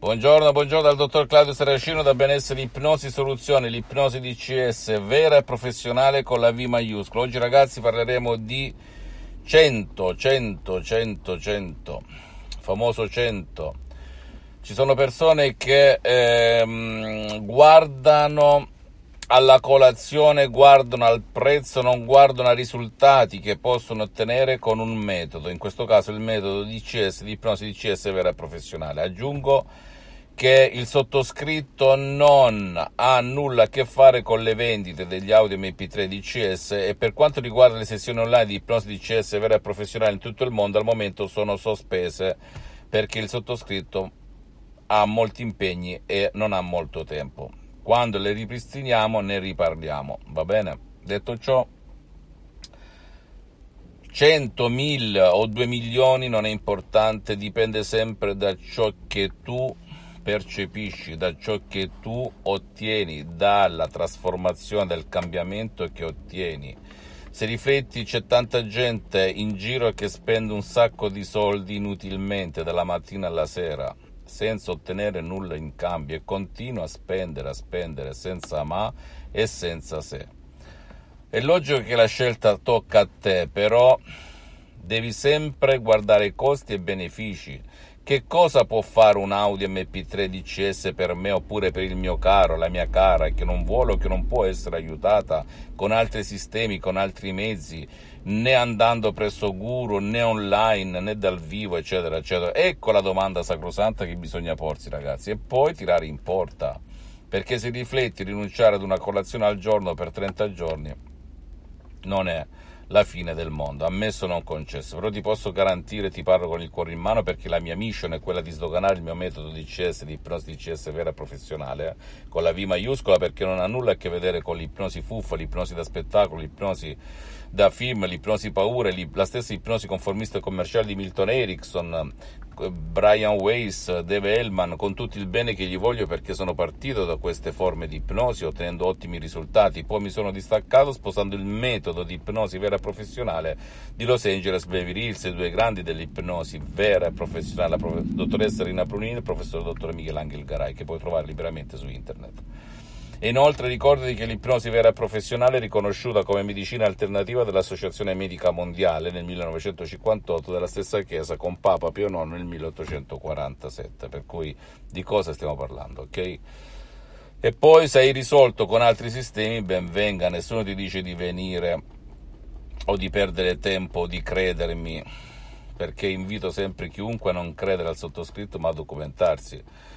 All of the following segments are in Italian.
Buongiorno, buongiorno dal dottor Claudio Saracino da Benessere Ipnosi Soluzioni, l'ipnosi DCS vera e professionale con la V maiuscola. Oggi ragazzi parleremo di 100, 100, 100, 100, famoso 100. Ci sono persone che ehm, guardano alla colazione, guardano al prezzo, non guardano ai risultati che possono ottenere con un metodo, in questo caso il metodo DCS, di ipnosi DCS vera e professionale. Aggiungo che il sottoscritto non ha nulla a che fare con le vendite degli Audi MP3 DCS e per quanto riguarda le sessioni online di ipnosi DCS vera e professionale in tutto il mondo al momento sono sospese perché il sottoscritto ha molti impegni e non ha molto tempo. Quando le ripristiniamo ne riparliamo, va bene? Detto ciò, 100, 1000 o 2 milioni non è importante, dipende sempre da ciò che tu percepisci, da ciò che tu ottieni, dalla trasformazione, del cambiamento che ottieni. Se rifletti c'è tanta gente in giro che spende un sacco di soldi inutilmente dalla mattina alla sera senza ottenere nulla in cambio e continua a spendere, a spendere senza ma e senza se. È logico che la scelta tocca a te, però devi sempre guardare i costi e benefici. Che cosa può fare un Audi MP3 DCS per me oppure per il mio caro, la mia cara, che non vuole o che non può essere aiutata con altri sistemi, con altri mezzi, né andando presso guru, né online, né dal vivo, eccetera, eccetera. Ecco la domanda sacrosanta che bisogna porsi, ragazzi, e poi tirare in porta. Perché se rifletti rinunciare ad una colazione al giorno per 30 giorni non è la fine del mondo, ammesso non concesso, però ti posso garantire, ti parlo con il cuore in mano perché la mia mission è quella di sdoganare il mio metodo di CS, di ipnosi di CS vera e professionale, eh, con la V maiuscola perché non ha nulla a che vedere con l'ipnosi fuffa, l'ipnosi da spettacolo, l'ipnosi da film, l'ipnosi paura, la stessa ipnosi conformista e commerciale di Milton Erickson, Brian Weiss, Dave Hellman, con tutto il bene che gli voglio perché sono partito da queste forme di ipnosi ottenendo ottimi risultati, poi mi sono distaccato sposando il metodo di ipnosi vera e professionale di Los Angeles Beverly Hills, due grandi dell'ipnosi vera e professionale, la dottoressa Rina Prunini e il professor dottor Michelangelo Garay, che puoi trovare liberamente su internet. E inoltre ricordati che l'ipnosi vera e professionale è riconosciuta come medicina alternativa dall'Associazione Medica Mondiale nel 1958 dalla stessa Chiesa con Papa Pio IX nel 1847, per cui di cosa stiamo parlando, ok? E poi se hai risolto con altri sistemi, ben venga, nessuno ti dice di venire o di perdere tempo o di credermi, perché invito sempre chiunque a non credere al sottoscritto ma a documentarsi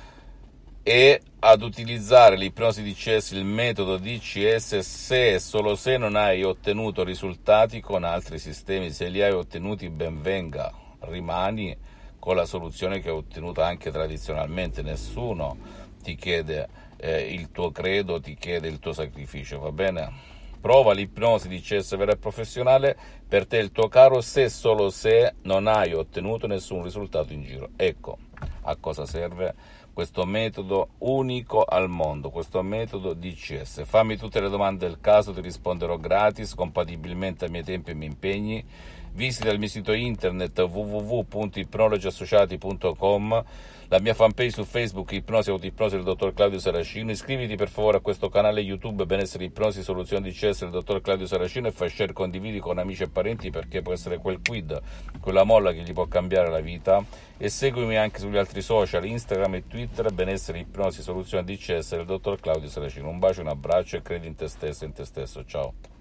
e ad utilizzare l'ipnosi DCS, il metodo DCS, se e solo se non hai ottenuto risultati con altri sistemi. Se li hai ottenuti, ben venga, rimani con la soluzione che hai ottenuto anche tradizionalmente. Nessuno ti chiede eh, il tuo credo, ti chiede il tuo sacrificio, va bene? Prova l'ipnosi DCS vera e professionale per te il tuo caro se solo se non hai ottenuto nessun risultato in giro. Ecco a cosa serve questo metodo unico al mondo, questo metodo DCS. Fammi tutte le domande del caso, ti risponderò gratis, compatibilmente ai miei tempi e miei impegni. Visita il mio sito internet www.ipnologiassociati.com la mia fanpage su Facebook Ipnosi Autoipnosi del dottor Claudio Saracino. Iscriviti per favore a questo canale YouTube Benessere Ipnosi Soluzioni di CS del dottor Claudio Saracino e fai share condividi con amici e parenti perché può essere quel quid, quella molla che gli può cambiare la vita. E seguimi anche sugli altri social, Instagram e Twitter, Benessere Ipnosi Soluzioni di CS del dottor Claudio Saracino. Un bacio, un abbraccio e credi in te stesso in te stesso. Ciao.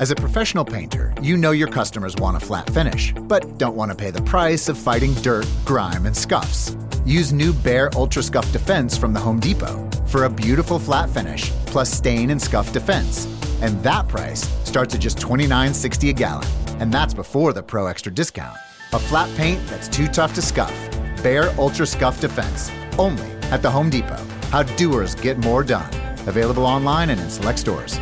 As a professional painter, you know your customers want a flat finish, but don't want to pay the price of fighting dirt, grime, and scuffs. Use new Bare Ultra Scuff Defense from the Home Depot for a beautiful flat finish plus stain and scuff defense. And that price starts at just $29.60 a gallon. And that's before the Pro Extra discount. A flat paint that's too tough to scuff. Bare Ultra Scuff Defense. Only at the Home Depot. How doers get more done. Available online and in select stores.